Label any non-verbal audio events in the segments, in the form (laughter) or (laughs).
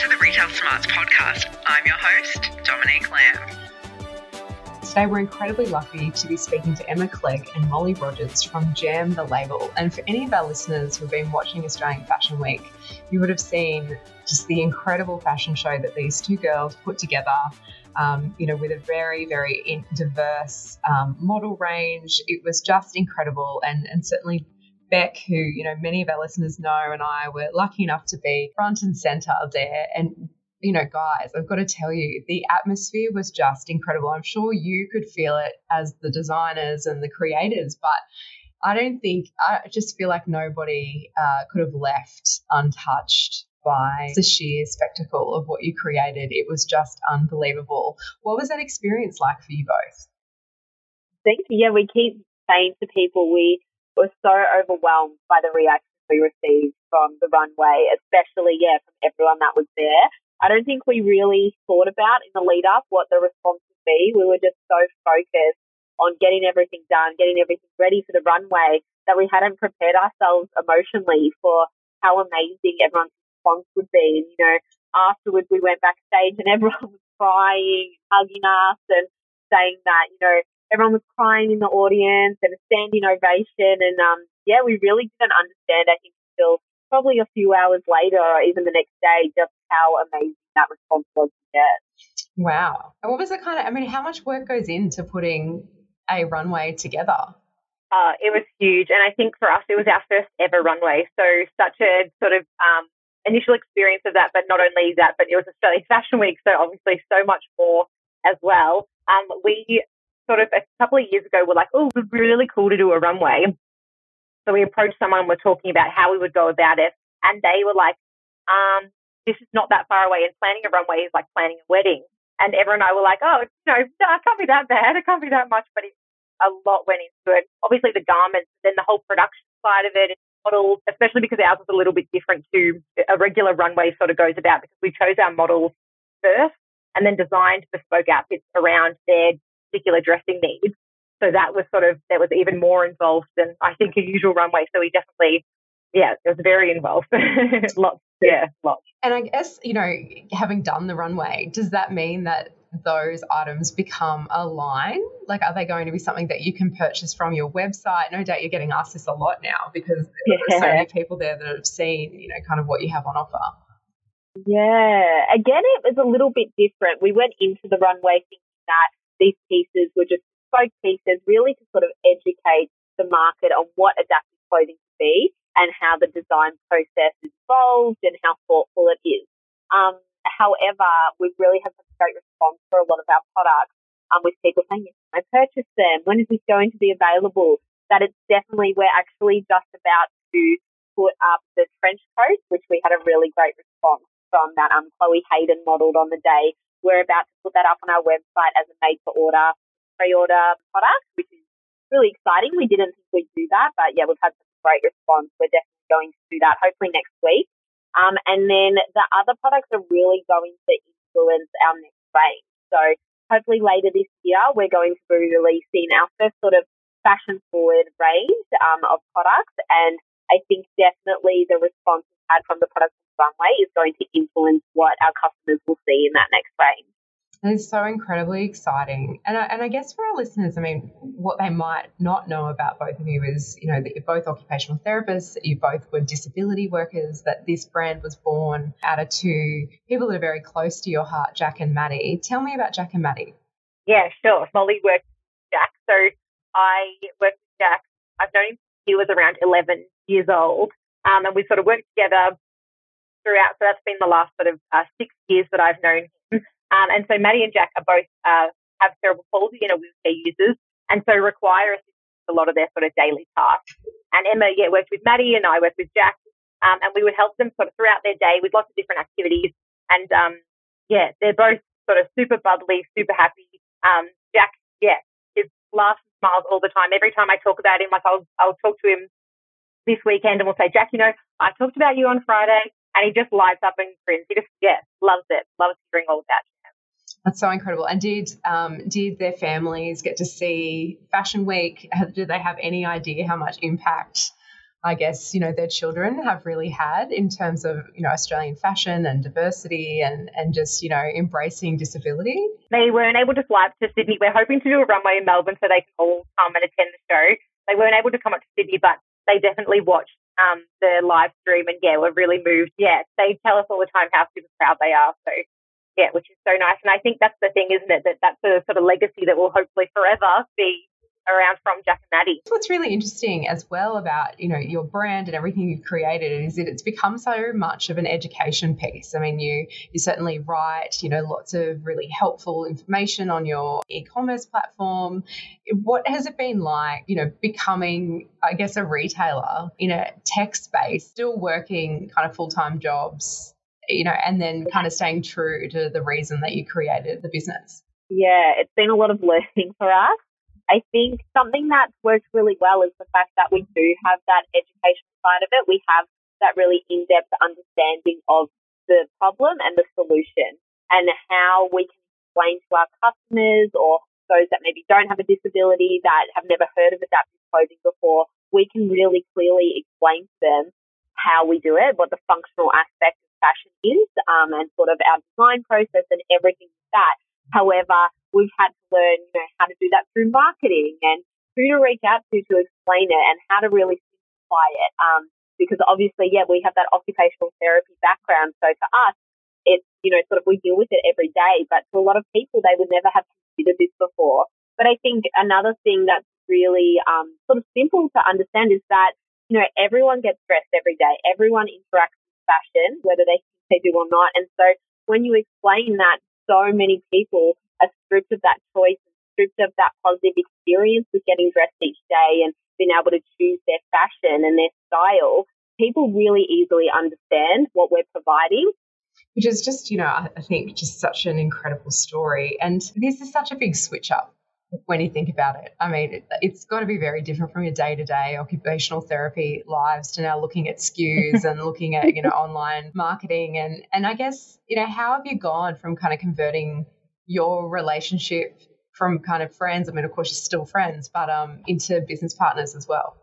to the Retail Smarts podcast. I'm your host, Dominique Lamb. Today, we're incredibly lucky to be speaking to Emma Clegg and Molly Rogers from Jam the Label. And for any of our listeners who've been watching Australian Fashion Week, you would have seen just the incredible fashion show that these two girls put together. Um, you know, with a very, very diverse um, model range. It was just incredible and, and certainly Bec, who, you know, many of our listeners know, and I were lucky enough to be front and center there. And, you know, guys, I've got to tell you, the atmosphere was just incredible. I'm sure you could feel it as the designers and the creators, but I don't think, I just feel like nobody uh, could have left untouched by the sheer spectacle of what you created. It was just unbelievable. What was that experience like for you both? Thank you. Yeah, we keep saying to people we was so overwhelmed by the reactions we received from the runway, especially, yeah, from everyone that was there. I don't think we really thought about in the lead up what the response would be. We were just so focused on getting everything done, getting everything ready for the runway that we hadn't prepared ourselves emotionally for how amazing everyone's response would be. And, you know, afterwards we went backstage and (laughs) everyone was crying, hugging us and saying that, you know, everyone was crying in the audience and a standing ovation. And um, yeah, we really didn't understand, I think, until probably a few hours later or even the next day, just how amazing that response was to get. Wow. And what was the kind of, I mean, how much work goes into putting a runway together? Uh, it was huge. And I think for us, it was our first ever runway. So such a sort of um, initial experience of that, but not only that, but it was Australian (laughs) Fashion Week. So obviously so much more as well. Um, we sort of a couple of years ago we were like, oh, it would be really cool to do a runway. So we approached someone, we're talking about how we would go about it. And they were like, um, this is not that far away. And planning a runway is like planning a wedding. And everyone and I were like, oh, no, no, it can't be that bad. It can't be that much. But it, a lot went into it. Obviously, the garments, then the whole production side of it, models, especially because ours is a little bit different to a regular runway sort of goes about because we chose our models first and then designed bespoke outfits around their particular dressing needs. So that was sort of, that was even more involved than I think a usual runway. So we definitely, yeah, it was very involved. (laughs) lots, yeah, lots. And I guess, you know, having done the runway, does that mean that those items become a line? Like, are they going to be something that you can purchase from your website? No doubt you're getting asked this a lot now because yeah. there's so many people there that have seen, you know, kind of what you have on offer. Yeah. Again, it was a little bit different. We went into the runway thinking that these pieces were just bespoke pieces really to sort of educate the market on what adaptive clothing can be and how the design process is involved and how thoughtful it is. Um, however, we've really had a great response for a lot of our products um, with people saying, yes, I purchased them. When is this going to be available? That it's definitely, we're actually just about to put up the trench coat, which we had a really great response from that um, Chloe Hayden modeled on the day we're about to put that up on our website as a made to order, pre order product, which is really exciting. We didn't think we'd do that, but yeah, we've had some great response. We're definitely going to do that hopefully next week. Um, and then the other products are really going to influence our next range. So hopefully later this year, we're going to be releasing our first sort of fashion forward range um, of products. And I think definitely the response we've had from the products runway is going to influence what our customers will see in that next range. It's so incredibly exciting. And I, and I guess for our listeners, I mean, what they might not know about both of you is, you know, that you're both occupational therapists, you both were disability workers, that this brand was born out of two people that are very close to your heart, Jack and Maddie. Tell me about Jack and Maddie. Yeah, sure. Molly worked with Jack. So I worked with Jack. I've known him he was around 11 years old. Um, and we sort of worked together throughout. So that's been the last sort of uh, six years that I've known him. Um, and so Maddie and Jack are both uh, have cerebral palsy and are wheelchair users, and so require assistance a lot of their sort of daily tasks. And Emma, yeah, worked with Maddie, and I worked with Jack, um, and we would help them sort of throughout their day with lots of different activities. And um, yeah, they're both sort of super bubbly, super happy. Um, Jack, yeah, is laughs and smiles all the time. Every time I talk about him, like I'll I'll talk to him this weekend and we'll say, Jack, you know, I talked about you on Friday and he just lights up and grins. He just yeah loves it, loves hearing all about you. That's so incredible. And did um, did their families get to see Fashion Week? Did they have any idea how much impact I guess, you know, their children have really had in terms of, you know, Australian fashion and diversity and, and just, you know, embracing disability? They weren't able to fly up to Sydney. We're hoping to do a runway in Melbourne so they can all come and attend the show. They weren't able to come up to Sydney, but they definitely watched um, the live stream and yeah, we're really moved. Yeah, they tell us all the time how super proud they are. So yeah, which is so nice. And I think that's the thing, isn't it? That that's a sort of legacy that will hopefully forever be around from Jack and Maddie. What's really interesting as well about you know your brand and everything you've created is that it's become so much of an education piece. I mean, you you certainly write you know lots of really helpful information on your e-commerce platform. What has it been like, you know, becoming I guess a retailer in a tech space, still working kind of full time jobs, you know, and then kind of staying true to the reason that you created the business? Yeah, it's been a lot of learning for us. I think something that's worked really well is the fact that we do have that education side of it. We have that really in-depth understanding of the problem and the solution and how we can explain to our customers or those that maybe don't have a disability that have never heard of adaptive clothing before, we can really clearly explain to them how we do it, what the functional aspect of fashion is, um, and sort of our design process and everything like that. However, we've had to learn, you know, how to do that through marketing and who to reach out to to explain it and how to really simplify it. Um, because obviously, yeah, we have that occupational therapy background. So to us, it's, you know, sort of we deal with it every day, but to a lot of people, they would never have considered this before. But I think another thing that's really um, sort of simple to understand is that, you know, everyone gets dressed every day. Everyone interacts with fashion, whether they they do or not. And so when you explain that, so many people are stripped of that choice and stripped of that positive experience with getting dressed each day and being able to choose their fashion and their style, people really easily understand what we're providing. Which is just, you know, I think just such an incredible story. And this is such a big switch up when you think about it. I mean, it, has got to be very different from your day to day occupational therapy lives to now looking at SKUs (laughs) and looking at, you know, online marketing. And, and I guess, you know, how have you gone from kind of converting your relationship from kind of friends. I mean, of course, you're still friends, but um, into business partners as well.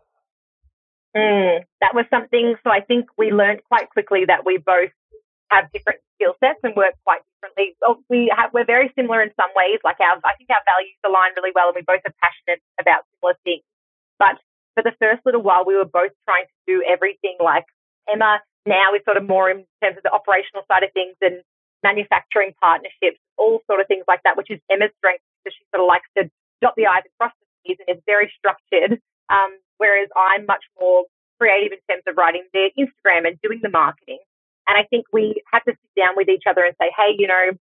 Mm, that was something. So I think we learned quite quickly that we both have different skill sets and work quite differently. Well, we have, we're very similar in some ways. Like our, I think our values align really well, and we both are passionate about similar things. But for the first little while, we were both trying to do everything. Like Emma now is sort of more in terms of the operational side of things, and manufacturing partnerships, all sort of things like that, which is Emma's strength because she sort of likes to dot the I's and cross the T's and is very structured. Um, whereas I'm much more creative in terms of writing the Instagram and doing the marketing. And I think we had to sit down with each other and say, hey, you know,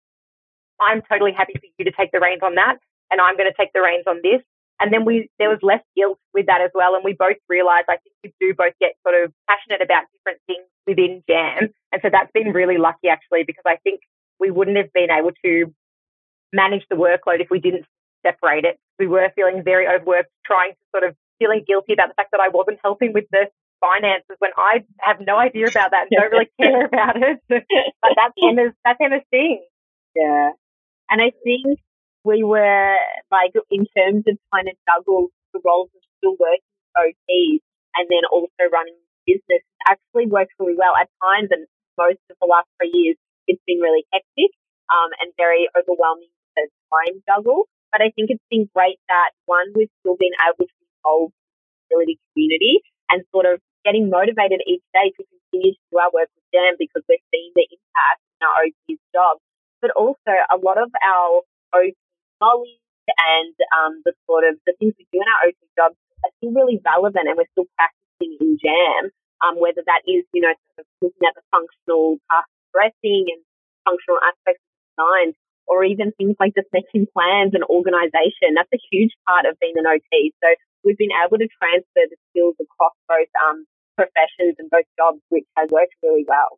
I'm totally happy for you to take the reins on that, and I'm going to take the reins on this. And then we there was less guilt with that as well, and we both realised I think we do both get sort of passionate about different things within Jam. And so that's been really lucky actually, because I think we wouldn't have been able to manage the workload if we didn't separate it. We were feeling very overworked, trying to sort of feeling guilty about the fact that I wasn't helping with the finances when I have no idea about that and don't really (laughs) care about it. but that's Emma's that's Emma's thing. Yeah. And I think we were like in terms of trying to juggle the roles of still working OTs and then also running business actually worked really well at times and most of the last three years it's been really hectic um, and very overwhelming to time juggle. But I think it's been great that one, we've still been able to involve the disability community and sort of getting motivated each day to continue to do our work with them because we're seeing the impact in our OT's job. But also a lot of our OT knowledge and um, the sort of the things we do in our OT jobs are still really relevant and we're still practicing in Jam um, whether that is, you know, sort of looking at the functional task dressing and functional aspects of design, or even things like just making plans and organization. That's a huge part of being an OT. So we've been able to transfer the skills across both um, professions and both jobs, which has worked really well.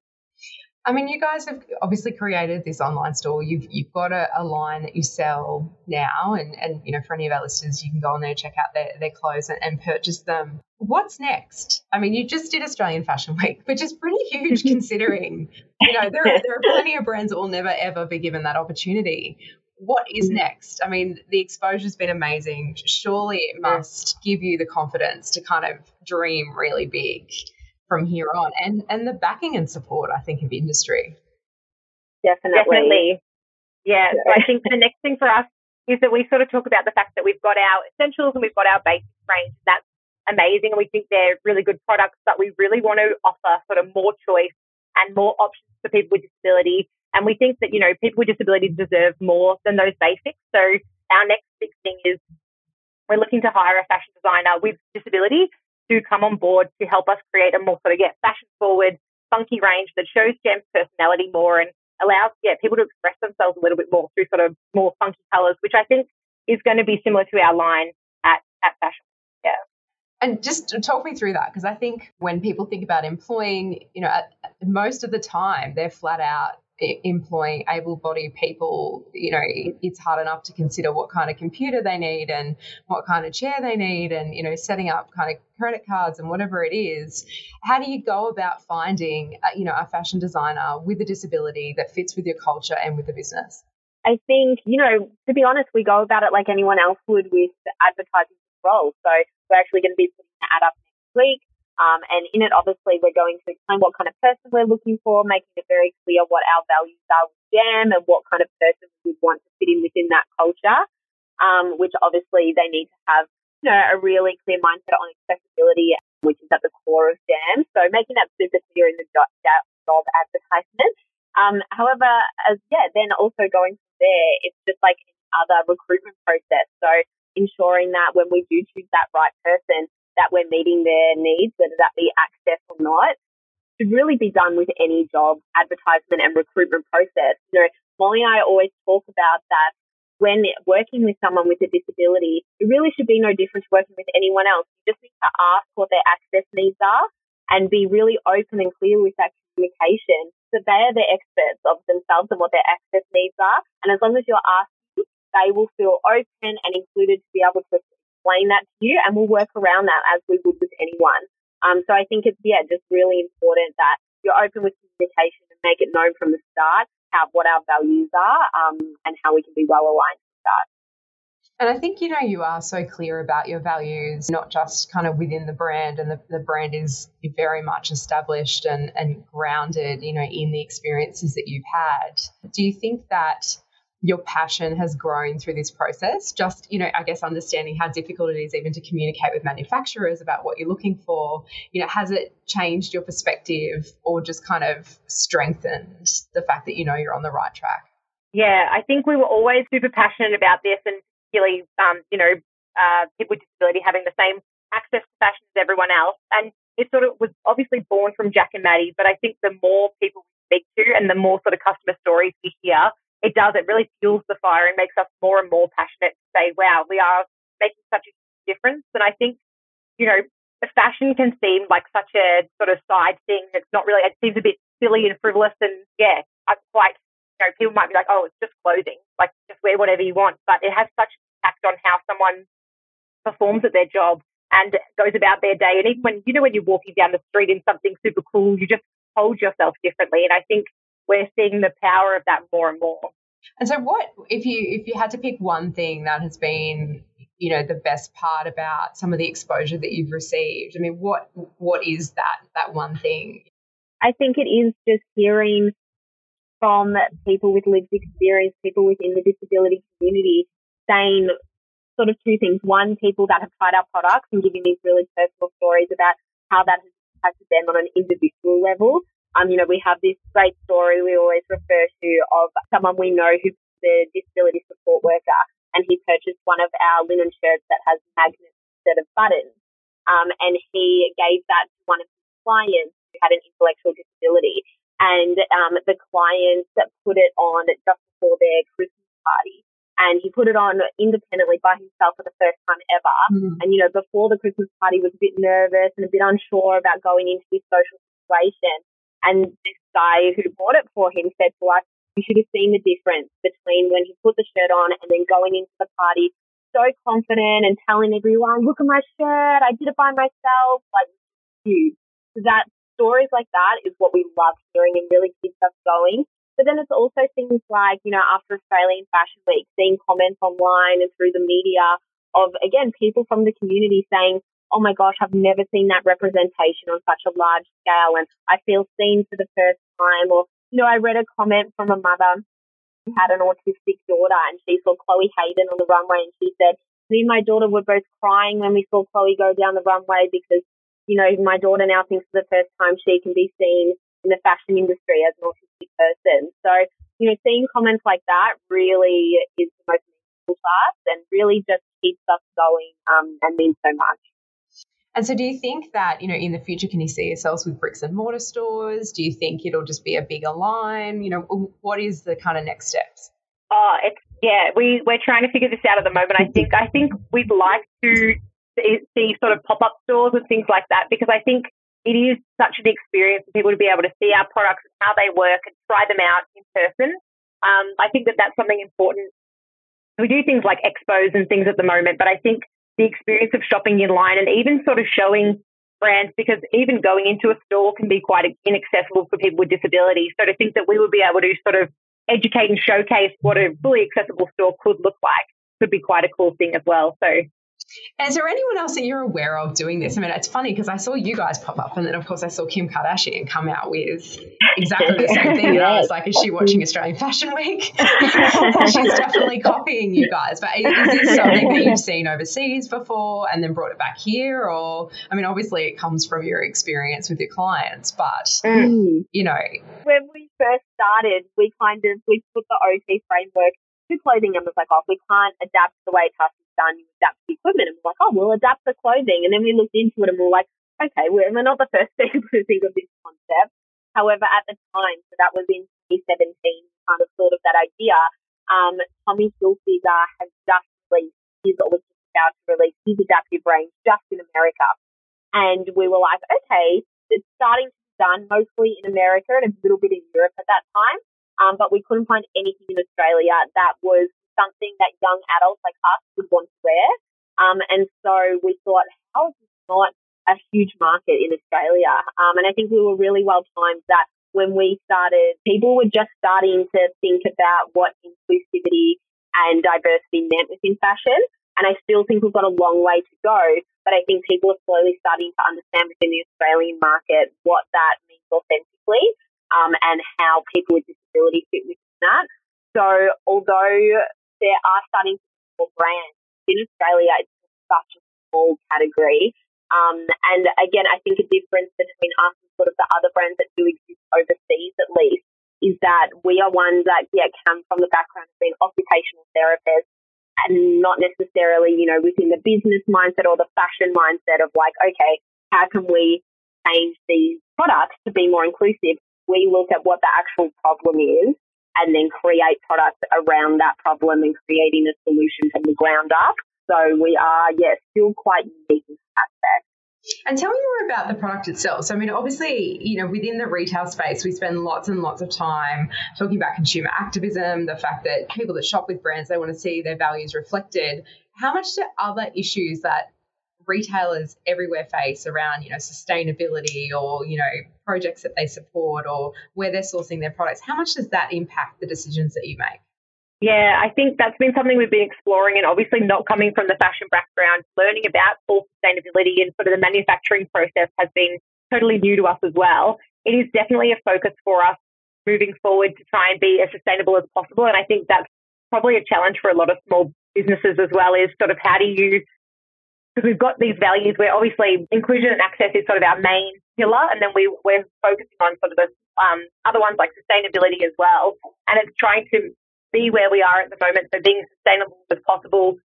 I mean, you guys have obviously created this online store. You've you've got a, a, line that you sell now, and and you know, for any of our listeners, you can go on there, check out their, their clothes, and, and purchase them. What's next? I mean, you just did Australian Fashion Week, which is pretty huge (laughs) considering you know there are, there are plenty of brands that will never ever be given that opportunity. what is mm. next? I mean, the exposure's been amazing. Surely it must give you the confidence to kind of dream really big from here on and, and the backing and support, I think, of industry. Definitely. Definitely. Yeah. yeah. So I think the next thing for us is that we sort of talk about the fact that we've got our essentials and we've got our basic range. That's amazing. And we think they're really good products, but we really want to offer sort of more choice and more options for people with disability. And we think that, you know, people with disabilities deserve more than those basics. So our next big thing is we're looking to hire a fashion designer with disability to come on board to help us create a more sort of, yeah, fashion forward, funky range that shows Jam's personality more and allows, yeah, people to express themselves a little bit more through sort of more funky colors, which I think is going to be similar to our line at, at fashion. Yeah. And just talk me through that because I think when people think about employing, you know, at, most of the time they're flat out employing able-bodied people, you know, it's hard enough to consider what kind of computer they need and what kind of chair they need, and you know, setting up kind of credit cards and whatever it is. How do you go about finding, a, you know, a fashion designer with a disability that fits with your culture and with the business? I think, you know, to be honest, we go about it like anyone else would with advertising roles. So we're actually going to be putting an ad up next week. Um, and in it, obviously, we're going to explain what kind of person we're looking for, making it very clear what our values are with Jam and what kind of person we want to fit in within that culture. Um, which obviously they need to have, you know, a really clear mindset on accessibility, which is at the core of Jam. So making that super clear in the job, advertisement. Um, however, as yeah, then also going from there, it's just like other recruitment process. So ensuring that when we do choose that right person, that we're meeting their needs, whether that be access or not, should really be done with any job advertisement and recruitment process. You know, Molly and I always talk about that when working with someone with a disability, it really should be no different to working with anyone else. You just need to ask what their access needs are and be really open and clear with that communication. So they are the experts of themselves and what their access needs are. And as long as you're asking, they will feel open and included to be able to explain that to you, and we'll work around that as we would with anyone. Um, so I think it's yeah, just really important that you're open with communication and make it known from the start how what our values are um, and how we can be well aligned with that. And I think, you know, you are so clear about your values, not just kind of within the brand, and the, the brand is very much established and, and grounded, you know, in the experiences that you've had. Do you think that your passion has grown through this process. Just, you know, I guess understanding how difficult it is even to communicate with manufacturers about what you're looking for. You know, has it changed your perspective or just kind of strengthened the fact that you know you're on the right track? Yeah, I think we were always super passionate about this and particularly, um, you know, uh, people with disability having the same access to fashion as everyone else. And it sort of was obviously born from Jack and Maddie, but I think the more people we speak to and the more sort of customer stories we hear, it does. It really fuels the fire and makes us more and more passionate to say, wow, we are making such a difference. And I think, you know, fashion can seem like such a sort of side thing. It's not really, it seems a bit silly and frivolous. And yeah, I'm quite, you know, people might be like, oh, it's just clothing, like just wear whatever you want. But it has such impact on how someone performs at their job and goes about their day. And even when, you know, when you're walking down the street in something super cool, you just hold yourself differently. And I think we're seeing the power of that more and more. And so, what if you if you had to pick one thing that has been you know the best part about some of the exposure that you've received? I mean, what what is that that one thing? I think it is just hearing from people with lived experience, people within the disability community, saying sort of two things. One, people that have tried our products and giving these really personal stories about how that has impacted them on an individual level. Um, you know, we have this great story we always refer to of someone we know who's a disability support worker and he purchased one of our linen shirts that has magnets instead of buttons. Um, and he gave that to one of his clients who had an intellectual disability. And um, the client put it on just before their Christmas party. And he put it on independently by himself for the first time ever. Mm. And, you know, before the Christmas party was a bit nervous and a bit unsure about going into this social situation. And this guy who bought it for him said to us, you should have seen the difference between when he put the shirt on and then going into the party so confident and telling everyone, look at my shirt, I did it by myself. Like, huge. So that stories like that is what we love hearing and really keeps us going. But then it's also things like, you know, after Australian Fashion Week, seeing comments online and through the media of, again, people from the community saying, oh my gosh, I've never seen that representation on such a large scale and I feel seen for the first time. Or, you know, I read a comment from a mother who had an autistic daughter and she saw Chloe Hayden on the runway and she said, me and my daughter were both crying when we saw Chloe go down the runway because, you know, my daughter now thinks for the first time she can be seen in the fashion industry as an autistic person. So, you know, seeing comments like that really is the most meaningful to us and really just keeps us going um, and means so much. And so, do you think that, you know, in the future, can you see yourselves with bricks and mortar stores? Do you think it'll just be a bigger line? You know, what is the kind of next steps? Oh, it's, yeah, we, we're trying to figure this out at the moment. I think, I think we'd like to see sort of pop up stores and things like that because I think it is such an experience for people to be able to see our products and how they work and try them out in person. Um, I think that that's something important. We do things like expos and things at the moment, but I think the experience of shopping in line and even sort of showing brands because even going into a store can be quite inaccessible for people with disabilities. So to think that we would be able to sort of educate and showcase what a fully accessible store could look like could be quite a cool thing as well. So is there anyone else that you're aware of doing this? I mean, it's funny because I saw you guys pop up, and then of course I saw Kim Kardashian come out with exactly the same thing. And I was like, is she watching Australian Fashion Week? (laughs) She's definitely copying you guys. But is this something that you've seen overseas before and then brought it back here? Or, I mean, obviously it comes from your experience with your clients, but, mm. you know. When we first started, we kind of, we put the OT framework to clothing and was like, oh, we can't adapt the way it has done, you adapt the equipment. And we're like, oh, we'll adapt the clothing. And then we looked into it and we are like, okay, we're, we're not the first (laughs) people to think of this concept. However, at the time, so that was in 2017, kind of thought of that idea. Um, Tommy Hilfiger has just released his, or was just about to release his adaptive range just in America. And we were like, okay, it's starting to be done mostly in America and a little bit in Europe at that time. Um, but we couldn't find anything in Australia that was something that young adults like us would want to wear. Um, and so we thought, how is this not a huge market in Australia? Um, and I think we were really well timed that when we started, people were just starting to think about what inclusivity and diversity meant within fashion. And I still think we've got a long way to go, but I think people are slowly starting to understand within the Australian market what that means authentically um, and how people with disability fit within that. So although there are starting to be more brands. In Australia, it's such a small category. Um, and again, I think a difference between us and sort of the other brands that do exist overseas, at least, is that we are ones that yeah come from the background of being occupational therapists and not necessarily you know within the business mindset or the fashion mindset of like okay how can we change these products to be more inclusive? We look at what the actual problem is and then create products around that problem and creating a solution from the ground up. So we are, yes, yeah, still quite unique in that aspect. And tell me more about the product itself. So, I mean, obviously, you know, within the retail space, we spend lots and lots of time talking about consumer activism, the fact that people that shop with brands, they want to see their values reflected. How much do other issues that retailers everywhere face around, you know, sustainability or, you know, projects that they support or where they're sourcing their products, how much does that impact the decisions that you make? Yeah, I think that's been something we've been exploring and obviously not coming from the fashion background, learning about full sustainability and sort of the manufacturing process has been totally new to us as well. It is definitely a focus for us moving forward to try and be as sustainable as possible. And I think that's probably a challenge for a lot of small businesses as well is sort of how do you because we've got these values where obviously inclusion and access is sort of our main pillar, and then we, we're focusing on sort of the um, other ones like sustainability as well. And it's trying to be where we are at the moment, so being sustainable as possible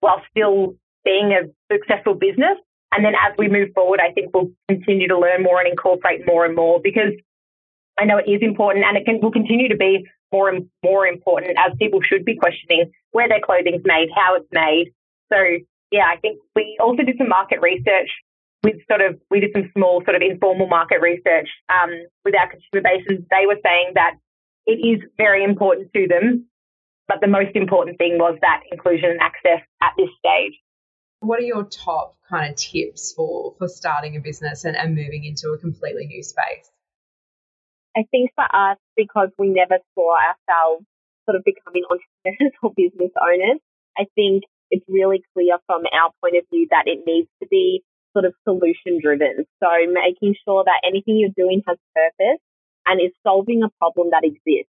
while still being a successful business. And then as we move forward, I think we'll continue to learn more and incorporate more and more because I know it is important and it can, will continue to be more and more important as people should be questioning where their clothing's made, how it's made. So yeah, I think we also did some market research with sort of, we did some small sort of informal market research um, with our consumer base, and they were saying that it is very important to them, but the most important thing was that inclusion and access at this stage. What are your top kind of tips for, for starting a business and, and moving into a completely new space? I think for us, because we never saw ourselves sort of becoming entrepreneurs (laughs) or business owners, I think it's really clear from our point of view that it needs to be sort of solution driven. So making sure that anything you're doing has purpose and is solving a problem that exists.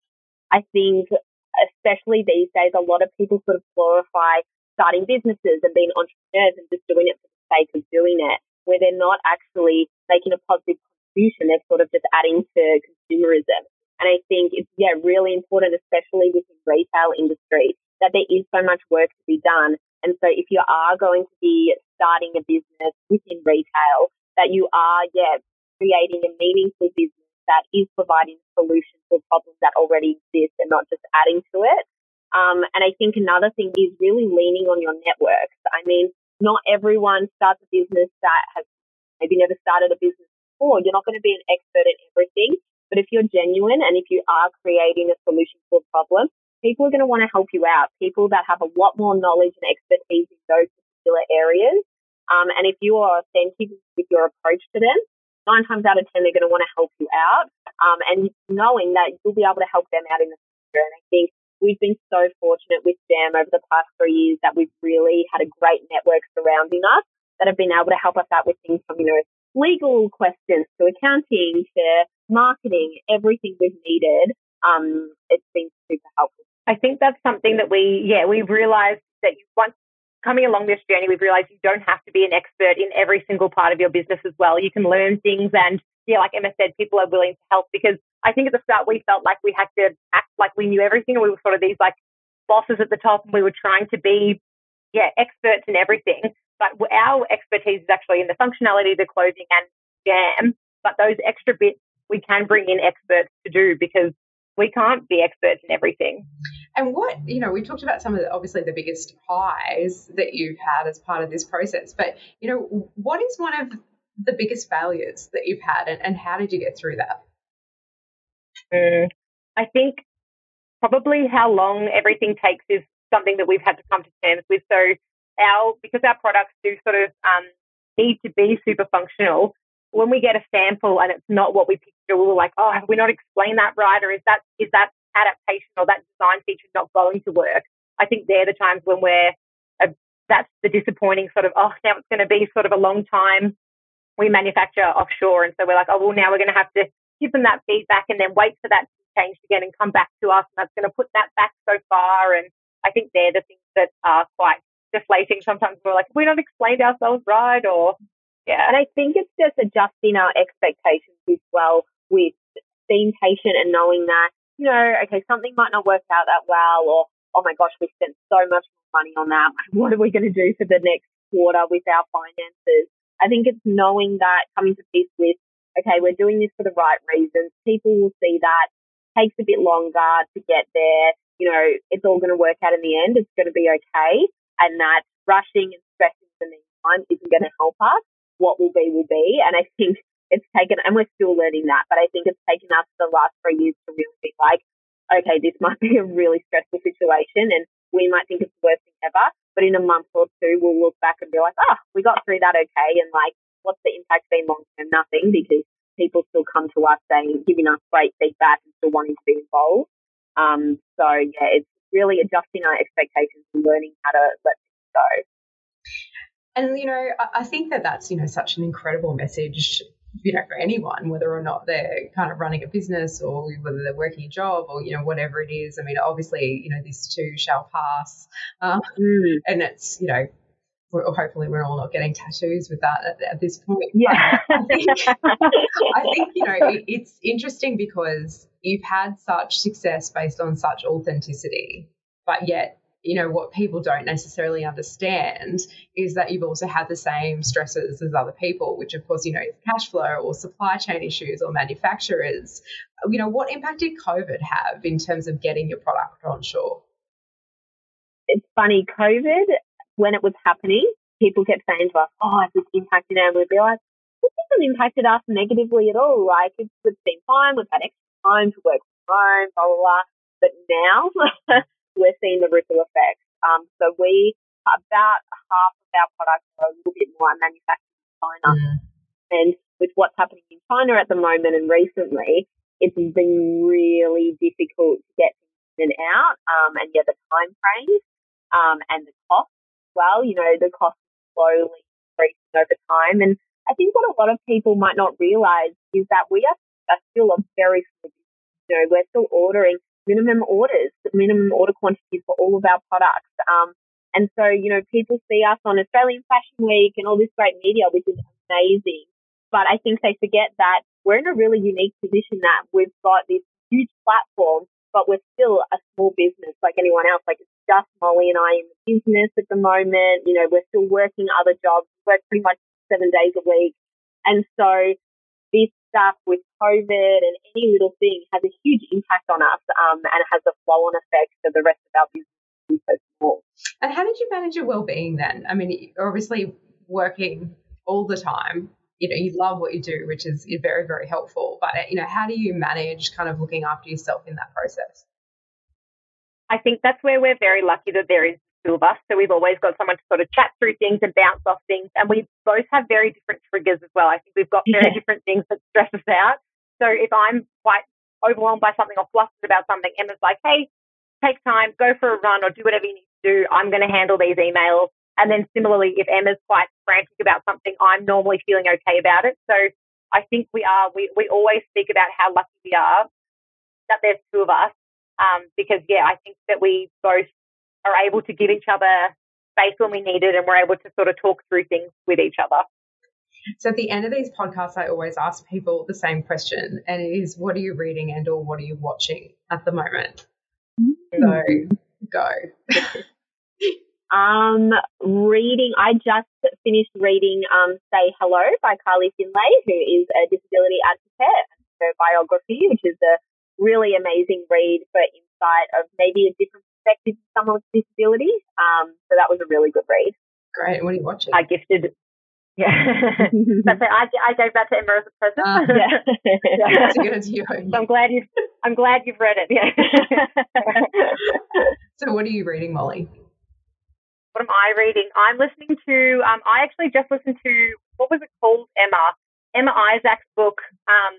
I think, especially these days, a lot of people sort of glorify starting businesses and being entrepreneurs and just doing it for the sake of doing it, where they're not actually making a positive contribution. They're sort of just adding to consumerism. And I think it's yeah really important, especially within retail industry, that there is so much work to be done. And so if you are going to be starting a business within retail, that you are yeah creating a meaningful business that is providing solutions for problems that already exist and not just adding to it. Um, and I think another thing is really leaning on your networks. I mean, not everyone starts a business that has maybe never started a business before. You're not going to be an expert at everything. But if you're genuine and if you are creating a solution for a problem, people are going to want to help you out. People that have a lot more knowledge and expertise in those particular areas. Um, and if you are authentic with your approach to them, nine times out of ten, they're going to want to help you out. Um, and knowing that you'll be able to help them out in the future. And I think we've been so fortunate with them over the past three years that we've really had a great network surrounding us that have been able to help us out with things from, you know, legal questions to accounting to marketing, everything we've needed. Um, it's been super helpful. I think that's something that we, yeah, we've realized that once coming along this journey, we've realized you don't have to be an expert in every single part of your business as well. You can learn things and yeah, like Emma said, people are willing to help because I think at the start we felt like we had to act like we knew everything and we were sort of these like bosses at the top and we were trying to be, yeah, experts in everything. But our expertise is actually in the functionality, the clothing and jam. But those extra bits we can bring in experts to do because we can't be experts in everything. And what, you know, we talked about some of the, obviously the biggest highs that you've had as part of this process, but, you know, what is one of the biggest failures that you've had and, and how did you get through that? Mm, I think probably how long everything takes is something that we've had to come to terms with. So our, because our products do sort of um, need to be super functional, when we get a sample and it's not what we picture, we're like, oh, have we not explained that right? Or is that, is that adaptation or that design feature not going to work? I think they're the times when we're, uh, that's the disappointing sort of, oh, now it's going to be sort of a long time. We manufacture offshore. And so we're like, oh, well, now we're going to have to give them that feedback and then wait for that to be changed again and come back to us. And that's going to put that back so far. And I think they're the things that are quite deflating. Sometimes we're like, we do not explained ourselves right or, yeah. And I think it's just adjusting our expectations as well with being patient and knowing that, you know, okay, something might not work out that well or, oh my gosh, we spent so much money on that. (laughs) What are we going to do for the next quarter with our finances? I think it's knowing that coming to peace with, okay, we're doing this for the right reasons. People will see that takes a bit longer to get there. You know, it's all going to work out in the end. It's going to be okay. And that rushing and stressing in the meantime isn't going to help us. What will be, will be. And I think it's taken, and we're still learning that, but I think it's taken us the last three years to really be like, okay, this might (laughs) be a really stressful situation and we might think it's the worst thing ever. But in a month or two, we'll look back and be like, oh, we got through that okay. And like, what's the impact been long term? Nothing because people still come to us saying, giving us great feedback and still wanting to be involved. Um, so yeah, it's really adjusting our expectations and learning how to let things go. And you know, I think that that's you know such an incredible message. You know, for anyone, whether or not they're kind of running a business or whether they're working a job or you know whatever it is. I mean, obviously, you know, this too shall pass, um, mm. and it's you know or hopefully we're all not getting tattoos with that at, at this point. Yeah. I think, (laughs) I think, you know, it, it's interesting because you've had such success based on such authenticity, but yet, you know, what people don't necessarily understand is that you've also had the same stresses as other people, which of course, you know, cash flow or supply chain issues or manufacturers. You know, what impact did COVID have in terms of getting your product on shore? It's funny, COVID when it was happening, people kept saying to us, oh, has this impacted our We'd be like, this hasn't impacted us negatively at all. Like, it's, it's been fine. We've had extra time to work from home, blah, blah, blah. But now (laughs) we're seeing the ripple effects. Um, so we, about half of our products are a little bit more manufactured in China. Mm. And with what's happening in China at the moment and recently, it's been really difficult to get in and out. Um, and yeah, the time frames um, and the cost as well. You know, the cost slowly increasing over time. And I think what a lot of people might not realize is that we are, are still a very you know, we're still ordering minimum orders, minimum order quantities for all of our products. Um, and so, you know, people see us on Australian Fashion Week and all this great media, which is amazing. But I think they forget that we're in a really unique position that we've got this huge platform, but we're still a small business like anyone else. Like it's just Molly and I in the business at the moment. You know, we're still working other jobs, work pretty much seven days a week. And so stuff with COVID and any little thing has a huge impact on us um, and has a flow on effect for the rest of our business. So small. And how did you manage your well-being then? I mean, obviously working all the time. You know, you love what you do, which is very, very helpful. But you know, how do you manage kind of looking after yourself in that process? I think that's where we're very lucky that there is two of us. So we've always got someone to sort of chat through things and bounce off things. And we both have very different triggers as well. I think we've got very yeah. different things that stress us out. So if I'm quite overwhelmed by something or flustered about something, Emma's like, hey, take time, go for a run or do whatever you need to do. I'm going to handle these emails. And then similarly, if Emma's quite frantic about something, I'm normally feeling okay about it. So I think we are, we, we always speak about how lucky we are that there's two of us. Um, because yeah, I think that we both are able to give each other space when we need it and we're able to sort of talk through things with each other. So at the end of these podcasts, I always ask people the same question, and it is, "What are you reading and or what are you watching at the moment?" Mm-hmm. So go. (laughs) um, reading. I just finished reading um, "Say Hello" by Carly Findlay, who is a disability advocate. Her biography, which is a really amazing read for insight of maybe a different perspective to someone with disability. Um, so that was a really good read. Great. What are you watching? I gifted. Yeah, (laughs) that's it. I, I gave that to Emma as a present. Uh, yeah, (laughs) yeah. That's good as you. So I'm glad you've. I'm glad you've read it. Yeah. (laughs) so, what are you reading, Molly? What am I reading? I'm listening to. Um, I actually just listened to what was it called, Emma? Emma Isaacs' book. Um,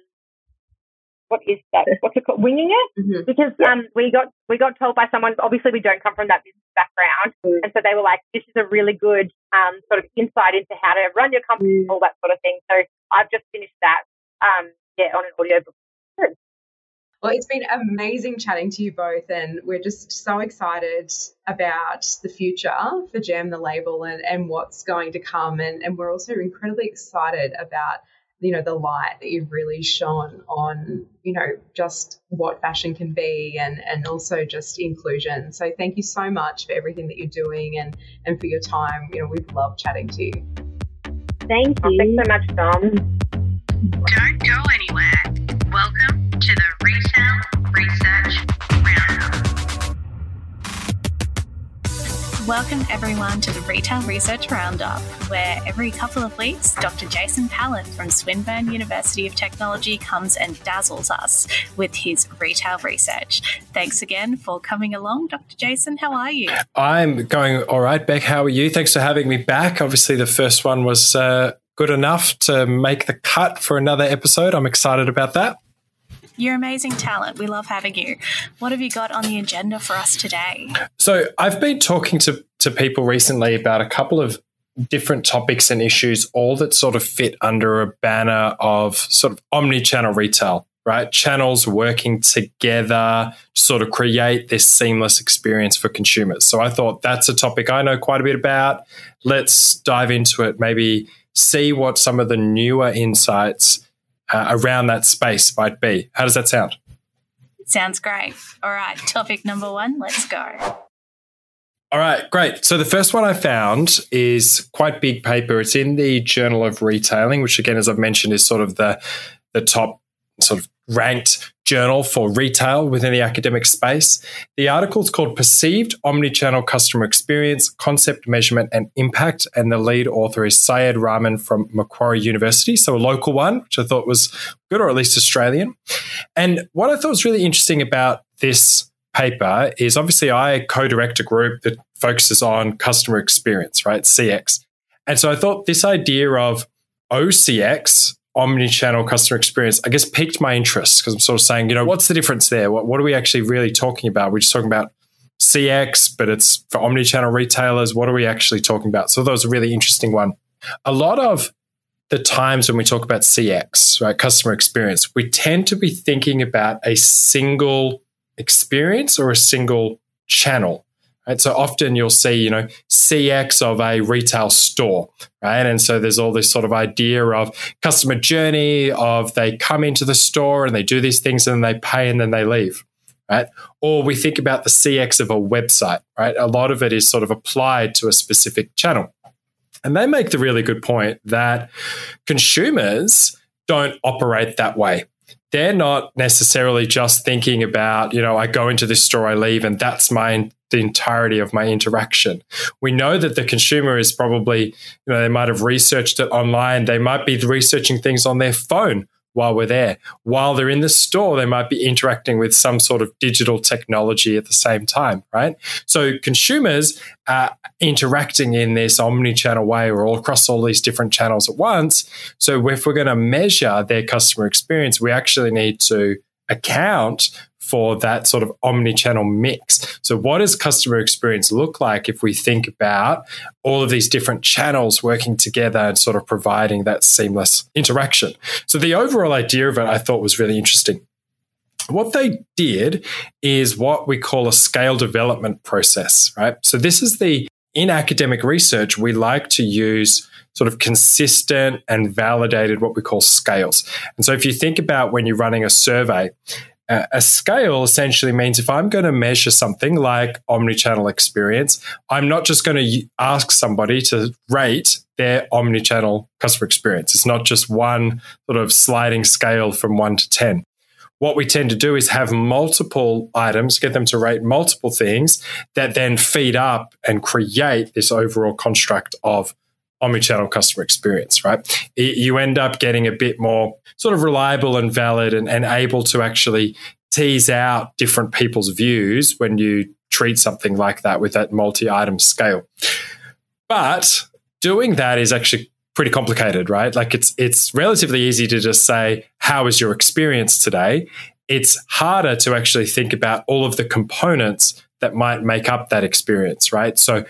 what is that? (laughs) What's it called? Winging it? Mm-hmm. Because yeah. um, we got we got told by someone. Obviously, we don't come from that business background, mm. and so they were like, "This is a really good um, sort of insight into how to run your company, mm. all that sort of thing." So I've just finished that. Um, yeah, on an audiobook. Well, it's been amazing chatting to you both, and we're just so excited about the future for Jam the label and, and what's going to come. And, and we're also incredibly excited about you know the light that you've really shone on you know just what fashion can be and and also just inclusion. So thank you so much for everything that you're doing and and for your time. You know we've loved chatting to you. Thank you oh, thanks so much dom Welcome everyone to the Retail Research Roundup, where every couple of weeks, Dr. Jason Pallant from Swinburne University of Technology comes and dazzles us with his retail research. Thanks again for coming along, Dr. Jason. How are you? I'm going all right, Bec. How are you? Thanks for having me back. Obviously, the first one was uh, good enough to make the cut for another episode. I'm excited about that. You're amazing talent. We love having you. What have you got on the agenda for us today? So, I've been talking to, to people recently about a couple of different topics and issues, all that sort of fit under a banner of sort of omni channel retail, right? Channels working together to sort of create this seamless experience for consumers. So, I thought that's a topic I know quite a bit about. Let's dive into it, maybe see what some of the newer insights uh, around that space might be. How does that sound? Sounds great. All right, topic number one, let's go. All right, great. So the first one I found is quite big paper. It's in the Journal of Retailing, which again, as I've mentioned, is sort of the the top sort of ranked journal for retail within the academic space. The article is called Perceived Omnichannel Customer Experience, Concept, Measurement, and Impact. And the lead author is Syed Rahman from Macquarie University. So a local one, which I thought was good, or at least Australian. And what I thought was really interesting about this paper is obviously I co direct a group that focuses on customer experience, right? CX. And so I thought this idea of OCX omni-channel customer experience, I guess piqued my interest because I'm sort of saying, you know, what's the difference there? What, what are we actually really talking about? We're just talking about CX, but it's for omni-channel retailers. What are we actually talking about? So that was a really interesting one. A lot of the times when we talk about CX, right, customer experience, we tend to be thinking about a single experience or a single channel. Right? So often you'll see, you know, CX of a retail store, right? And so there's all this sort of idea of customer journey of they come into the store and they do these things and then they pay and then they leave, right? Or we think about the CX of a website, right? A lot of it is sort of applied to a specific channel. And they make the really good point that consumers don't operate that way they're not necessarily just thinking about, you know, I go into this store, I leave, and that's my the entirety of my interaction. We know that the consumer is probably, you know, they might have researched it online. They might be researching things on their phone while we're there. While they're in the store, they might be interacting with some sort of digital technology at the same time, right? So consumers are interacting in this omni-channel way or all across all these different channels at once. So if we're going to measure their customer experience, we actually need to account for that sort of omni-channel mix. So what does customer experience look like if we think about all of these different channels working together and sort of providing that seamless interaction? So the overall idea of it I thought was really interesting. What they did is what we call a scale development process, right? So this is the in academic research we like to use sort of consistent and validated what we call scales. And so if you think about when you're running a survey, a scale essentially means if I'm going to measure something like omnichannel experience, I'm not just going to ask somebody to rate their omnichannel customer experience. It's not just one sort of sliding scale from one to 10. What we tend to do is have multiple items, get them to rate multiple things that then feed up and create this overall construct of omnichannel customer experience, right? You end up getting a bit more sort of reliable and valid and, and able to actually tease out different people's views when you treat something like that with that multi item scale. But doing that is actually pretty complicated, right? Like it's it's relatively easy to just say how was your experience today? It's harder to actually think about all of the components that might make up that experience, right? So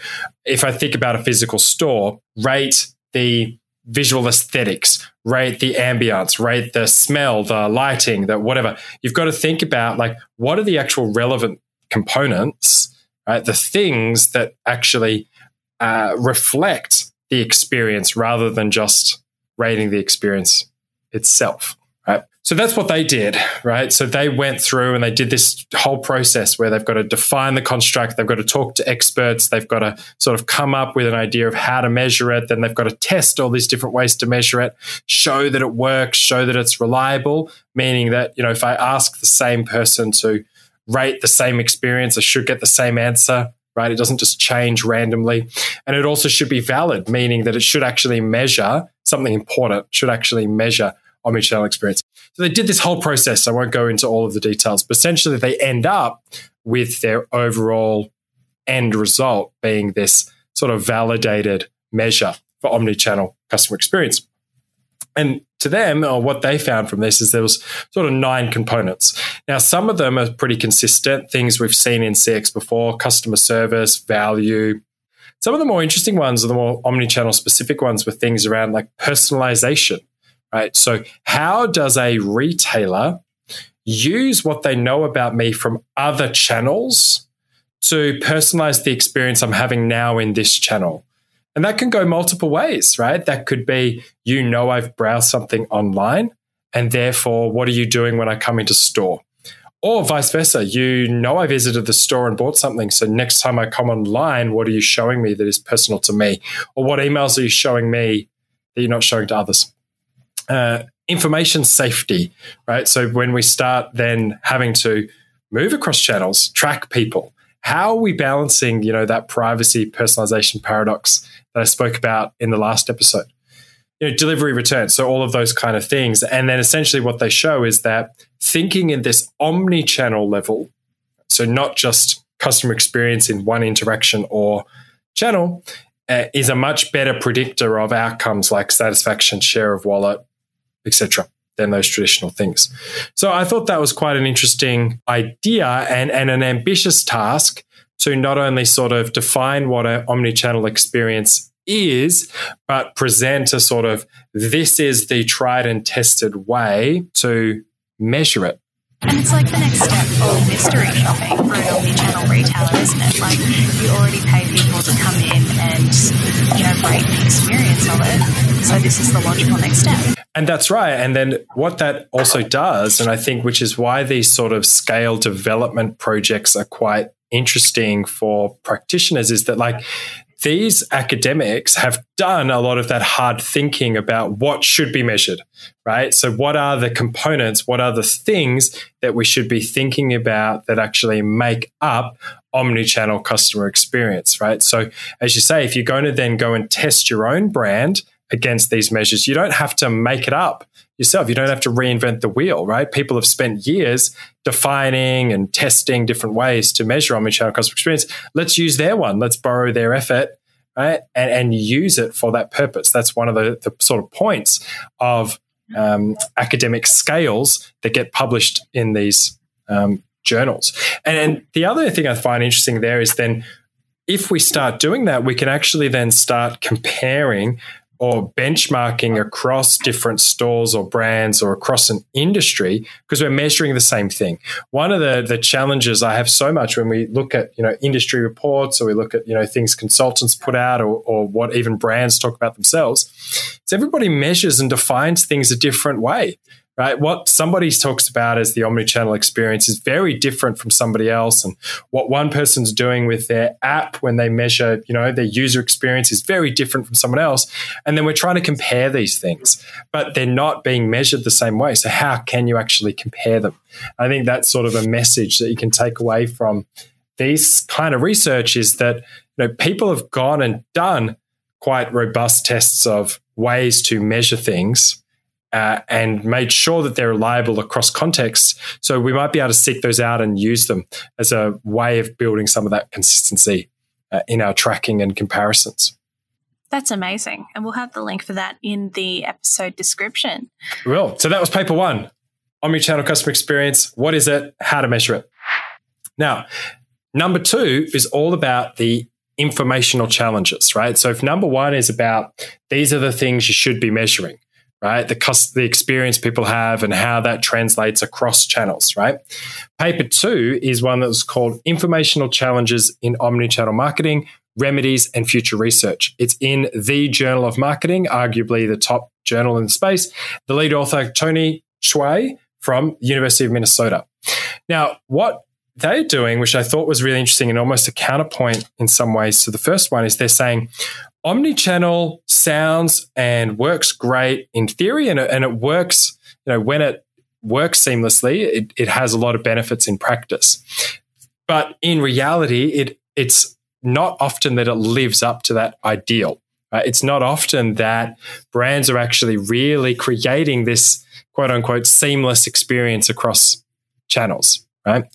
if I think about a physical store, rate the visual aesthetics, rate the ambience, rate the smell, the lighting, the whatever. You've got to think about like what are the actual relevant components, right? The things that actually uh, reflect the experience rather than just rating the experience itself, right? So that's what they did, right? So they went through and they did this whole process where they've got to define the construct, they've got to talk to experts, they've got to sort of come up with an idea of how to measure it, then they've got to test all these different ways to measure it, show that it works, show that it's reliable, meaning that, you know, if I ask the same person to rate the same experience, I should get the same answer, right? It doesn't just change randomly. And it also should be valid, meaning that it should actually measure something important, should actually measure omnichannel experience. So they did this whole process. I won't go into all of the details, but essentially they end up with their overall end result being this sort of validated measure for omnichannel customer experience. And to them, or what they found from this is there was sort of nine components. Now, some of them are pretty consistent, things we've seen in CX before, customer service, value. Some of the more interesting ones are the more omnichannel specific ones with things around like personalization right? So, how does a retailer use what they know about me from other channels to personalize the experience I'm having now in this channel? And that can go multiple ways, right? That could be you know I've browsed something online, and therefore, what are you doing when I come into store? Or vice versa, you know I visited the store and bought something. So next time I come online, what are you showing me that is personal to me? Or what emails are you showing me that you're not showing to others? Uh, information safety, right? So when we start then having to move across channels, track people, how are we balancing, you know, that privacy personalization paradox that I spoke about in the last episode? You know, delivery returns, so all of those kind of things. And then essentially what they show is that thinking in this omni-channel level, so not just customer experience in one interaction or channel, uh, is a much better predictor of outcomes like satisfaction, share of wallet, etc than those traditional things. So I thought that was quite an interesting idea and, and an ambitious task to not only sort of define what an omni-channel experience is, but present a sort of this is the tried and tested way to measure it. And it's like the next step for mystery shopping for an omni-channel retailer, isn't it? Like you already pay people to come in and you know break the experience of it. So this is the logical next step. And that's right. And then what that also does, and I think which is why these sort of scale development projects are quite interesting for practitioners, is that like these academics have done a lot of that hard thinking about what should be measured, right? So, what are the components? What are the things that we should be thinking about that actually make up omni-channel customer experience, right? So, as you say, if you're going to then go and test your own brand against these measures, you don't have to make it up yourself. You don't have to reinvent the wheel, right? People have spent years defining and testing different ways to measure omnichannel customer experience. Let's use their one. Let's borrow their effort, right? And, and use it for that purpose. That's one of the, the sort of points of um, academic scales that get published in these um, journals. And, and the other thing I find interesting there is then if we start doing that, we can actually then start comparing or benchmarking across different stores or brands or across an industry because we're measuring the same thing. One of the, the challenges I have so much when we look at, you know, industry reports or we look at, you know, things consultants put out or, or what even brands talk about themselves, is everybody measures and defines things a different way right? What somebody talks about as the omni-channel experience is very different from somebody else. And what one person's doing with their app when they measure, you know, their user experience is very different from someone else. And then we're trying to compare these things, but they're not being measured the same way. So how can you actually compare them? I think that's sort of a message that you can take away from these kind of research is that, you know, people have gone and done quite robust tests of ways to measure things uh, and made sure that they're reliable across contexts. So we might be able to seek those out and use them as a way of building some of that consistency uh, in our tracking and comparisons. That's amazing. And we'll have the link for that in the episode description. We will. So that was paper one omnichannel customer experience. What is it? How to measure it. Now, number two is all about the informational challenges, right? So if number one is about these are the things you should be measuring, right? The cost, the experience people have and how that translates across channels, right? Paper two is one that was called Informational Challenges in Omnichannel Marketing, Remedies and Future Research. It's in the Journal of Marketing, arguably the top journal in the space. The lead author, Tony Cui from University of Minnesota. Now, what they're doing, which I thought was really interesting and almost a counterpoint in some ways to the first one, is they're saying omni-channel sounds and works great in theory and it, and it works you know when it works seamlessly it, it has a lot of benefits in practice but in reality it it's not often that it lives up to that ideal right? it's not often that brands are actually really creating this quote unquote seamless experience across channels right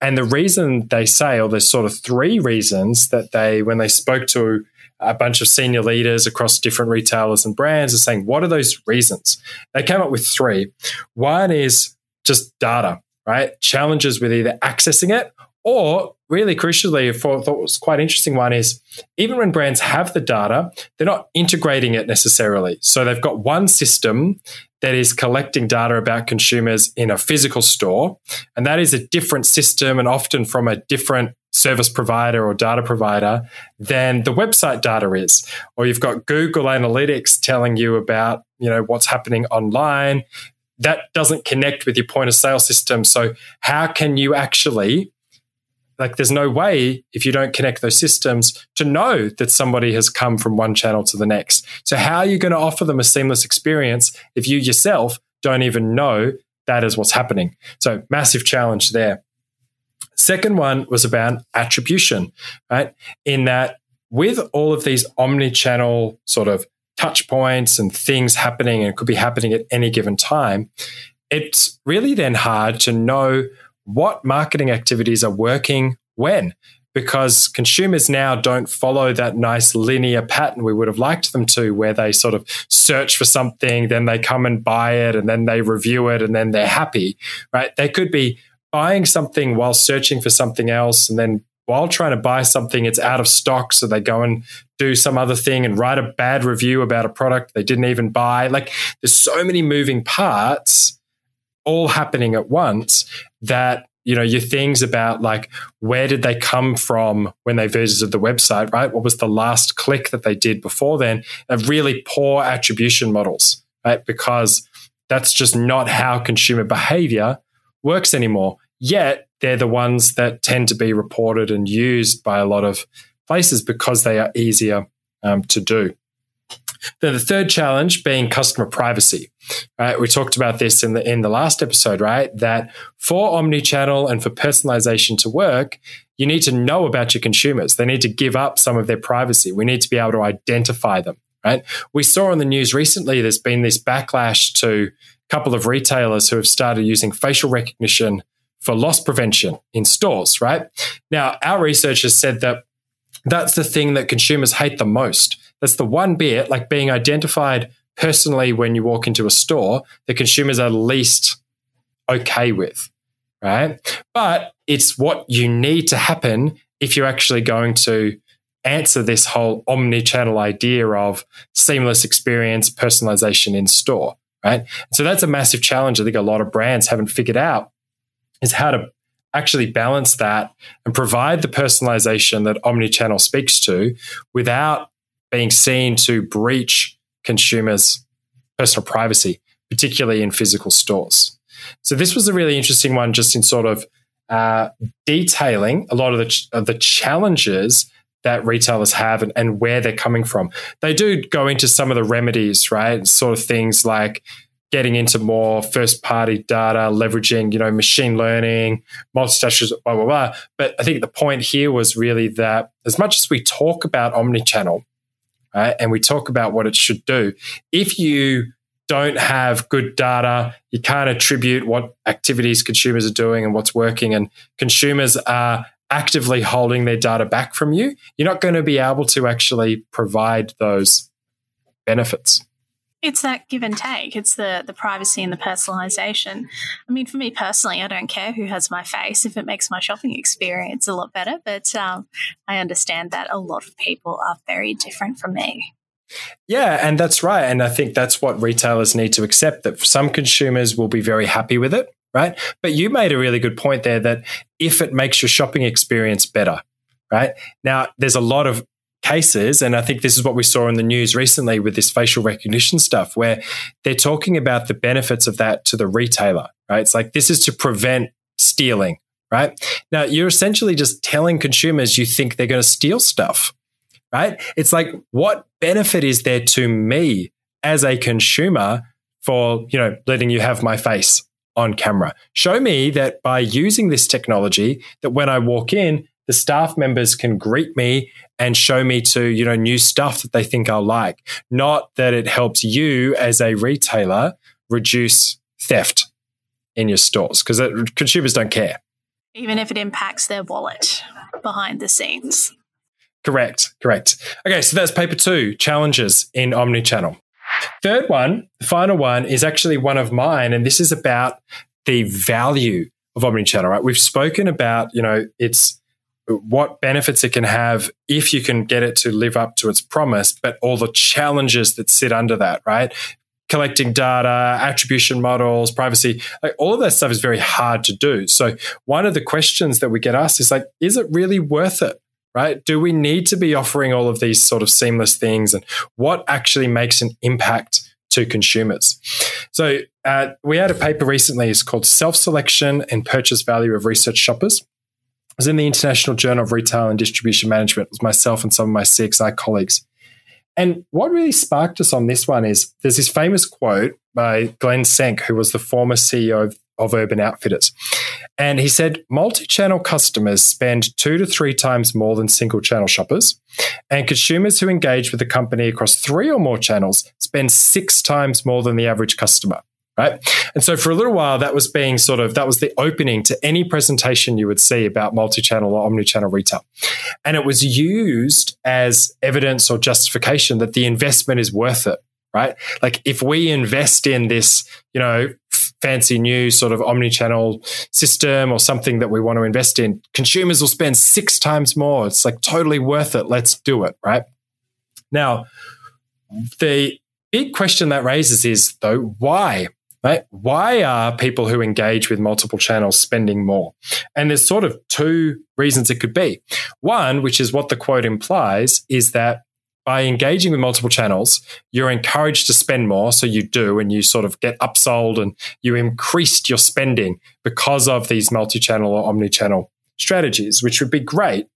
and the reason they say or there's sort of three reasons that they when they spoke to a bunch of senior leaders across different retailers and brands are saying, what are those reasons? They came up with three. One is just data, right? Challenges with either accessing it or really crucially, for thought was quite interesting one is even when brands have the data, they're not integrating it necessarily. So they've got one system that is collecting data about consumers in a physical store, and that is a different system and often from a different service provider or data provider than the website data is. Or you've got Google Analytics telling you about, you know, what's happening online. That doesn't connect with your point of sale system. So how can you actually like there's no way if you don't connect those systems to know that somebody has come from one channel to the next. So how are you going to offer them a seamless experience if you yourself don't even know that is what's happening? So massive challenge there. Second one was about attribution, right? In that with all of these omni-channel sort of touch points and things happening and it could be happening at any given time, it's really then hard to know what marketing activities are working when because consumers now don't follow that nice linear pattern we would have liked them to, where they sort of search for something, then they come and buy it, and then they review it, and then they're happy, right? They could be buying something while searching for something else, and then while trying to buy something, it's out of stock. So they go and do some other thing and write a bad review about a product they didn't even buy. Like there's so many moving parts all happening at once that you know your things about like where did they come from when they visited the website right? What was the last click that they did before then? Are really poor attribution models right? Because that's just not how consumer behavior works anymore. Yet they're the ones that tend to be reported and used by a lot of places because they are easier um, to do then the third challenge being customer privacy. Right, we talked about this in the in the last episode, right? That for omni-channel and for personalization to work, you need to know about your consumers. They need to give up some of their privacy. We need to be able to identify them, right? We saw on the news recently there's been this backlash to a couple of retailers who have started using facial recognition for loss prevention in stores, right? Now, our research has said that that's the thing that consumers hate the most that's the one bit, like being identified personally when you walk into a store, the consumers are least okay with, right? But it's what you need to happen if you're actually going to answer this whole omni-channel idea of seamless experience, personalization in store, right? So that's a massive challenge. I think a lot of brands haven't figured out is how to actually balance that and provide the personalization that omni-channel speaks to without being seen to breach consumers' personal privacy, particularly in physical stores. So this was a really interesting one, just in sort of uh, detailing a lot of the, ch- of the challenges that retailers have and, and, where they're coming from. They do go into some of the remedies, right? Sort of things like getting into more first party data, leveraging, you know, machine learning, multi blah, blah, blah. But I think the point here was really that as much as we talk about omni-channel, right? And we talk about what it should do. If you don't have good data, you can't attribute what activities consumers are doing and what's working, and consumers are actively holding their data back from you, you're not going to be able to actually provide those benefits. It's that give and take. It's the the privacy and the personalization. I mean, for me personally, I don't care who has my face if it makes my shopping experience a lot better. But um, I understand that a lot of people are very different from me. Yeah, and that's right. And I think that's what retailers need to accept that some consumers will be very happy with it, right? But you made a really good point there that if it makes your shopping experience better, right? Now, there's a lot of cases, and I think this is what we saw in the news recently with this facial recognition stuff, where they're talking about the benefits of that to the retailer, right? It's like this is to prevent stealing, right? Now, you're essentially just telling consumers you think they're going to steal stuff, right? It's like, what benefit is there to me as a consumer for, you know, letting you have my face on camera? Show me that by using this technology, that when I walk in, the staff members can greet me and show me to, you know, new stuff that they think I'll like. Not that it helps you as a retailer reduce theft in your stores because consumers don't care. Even if it impacts their wallet behind the scenes. Correct, correct. Okay, so that's paper two challenges in omnichannel. Third one, the final one, is actually one of mine, and this is about the value of omnichannel, right? We've spoken about, you know, it's what benefits it can have if you can get it to live up to its promise, but all the challenges that sit under that, right? Collecting data, attribution models, privacy, like all of that stuff is very hard to do. So, one of the questions that we get asked is like, is it really worth it? Right? Do we need to be offering all of these sort of seamless things? And what actually makes an impact to consumers? So, uh, we had a paper recently, it's called Self Selection and Purchase Value of Research Shoppers was in the International Journal of Retail and Distribution Management. It was myself and some of my CXI colleagues. And what really sparked us on this one is there's this famous quote by Glen Senk, who was the former CEO of, of Urban Outfitters. And he said, multi channel customers spend two to three times more than single channel shoppers. And consumers who engage with the company across three or more channels spend six times more than the average customer. Right? And so for a little while, that was being sort of, that was the opening to any presentation you would see about multi channel or omni channel retail. And it was used as evidence or justification that the investment is worth it, right? Like if we invest in this, you know, fancy new sort of omni channel system or something that we want to invest in, consumers will spend six times more. It's like totally worth it. Let's do it, right? Now, the big question that raises is though, why? Right? Why are people who engage with multiple channels spending more? And there's sort of two reasons it could be. One, which is what the quote implies, is that by engaging with multiple channels, you're encouraged to spend more. So you do, and you sort of get upsold and you increased your spending because of these multi channel or omni channel strategies, which would be great.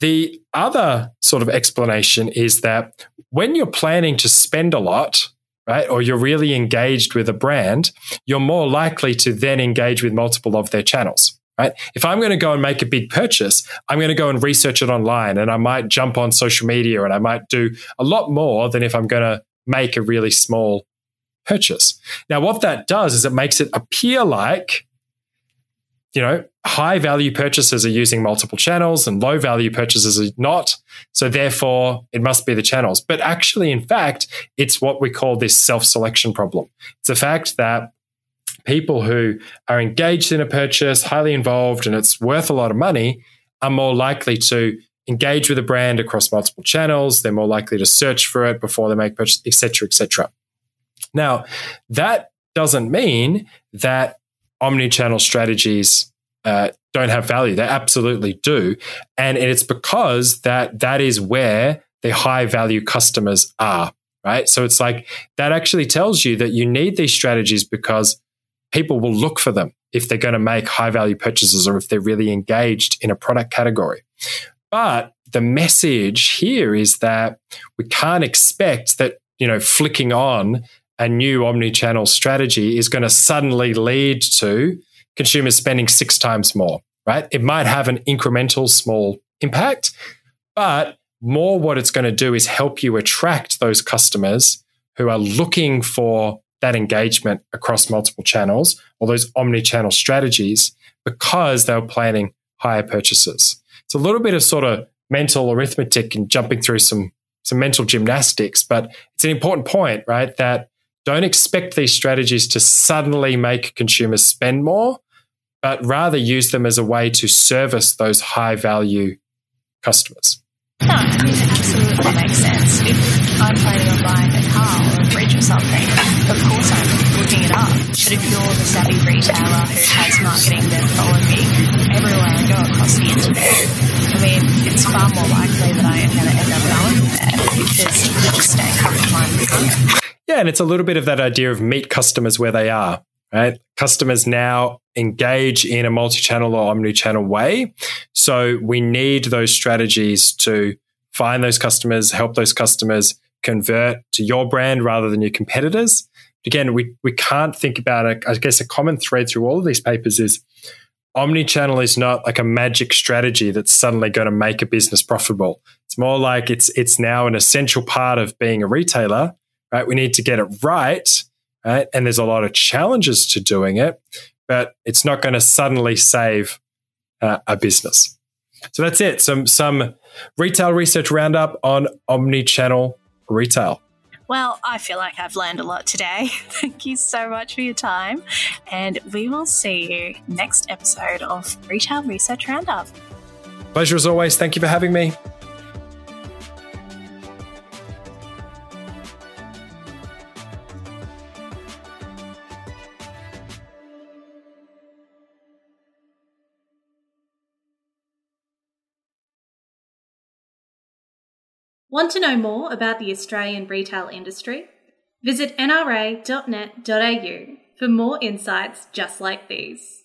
The other sort of explanation is that when you're planning to spend a lot, right, or you're really engaged with a brand, you're more likely to then engage with multiple of their channels. Right? If I'm going to go and make a big purchase, I'm going to go and research it online and I might jump on social media and I might do a lot more than if I'm going to make a really small purchase. Now, what that does is it makes it appear like you know, high value purchases are using multiple channels and low value purchases are not. So therefore, it must be the channels. But actually, in fact, it's what we call this self selection problem. It's the fact that people who are engaged in a purchase, highly involved, and it's worth a lot of money are more likely to engage with a brand across multiple channels. They're more likely to search for it before they make purchase, etc., etc. Now, that doesn't mean that omni-channel strategies uh, don't have value. They absolutely do, and it's because that that is where the high value customers are. Right. So it's like that actually tells you that you need these strategies because people will look for them if they're going to make high value purchases or if they're really engaged in a product category. But the message here is that we can't expect that, you know, flicking on a new omni-channel strategy is going to suddenly lead to consumers spending six times more, right? It might have an incremental small impact, but more what it's going to do is help you attract those customers who are looking for that engagement across multiple channels or those omni-channel strategies because they were planning higher purchases. It's a little bit of sort of mental arithmetic and jumping through some some mental gymnastics, but it's an important point, right? That don't expect these strategies to suddenly make consumers spend more, but rather use them as a way to service those high value customers. No, it absolutely makes sense. If I'm planning on buying a car or a fridge or something, of course I'm looking it up. But if you're the savvy retailer who has marketing that follow me everywhere I go across the internet, I mean, it's far more likely that I am going to end up going there because you just top of mind yeah, and it's a little bit of that idea of meet customers where they are, right? Customers now engage in a multi-channel or omni-channel way. So we need those strategies to find those customers, help those customers convert to your brand rather than your competitors. Again, we, we can't think about it. I guess a common thread through all of these papers is omni-channel is not like a magic strategy that's suddenly going to make a business profitable. It's more like it's it's now an essential part of being a retailer right? We need to get it right, right? And there's a lot of challenges to doing it, but it's not going to suddenly save uh, a business. So that's it. Some some retail research roundup on omni-channel retail. Well, I feel like I've learned a lot today. (laughs) Thank you so much for your time. And we will see you next episode of Retail Research Roundup. Pleasure as always. Thank you for having me. Want to know more about the Australian retail industry? Visit nra.net.au for more insights just like these.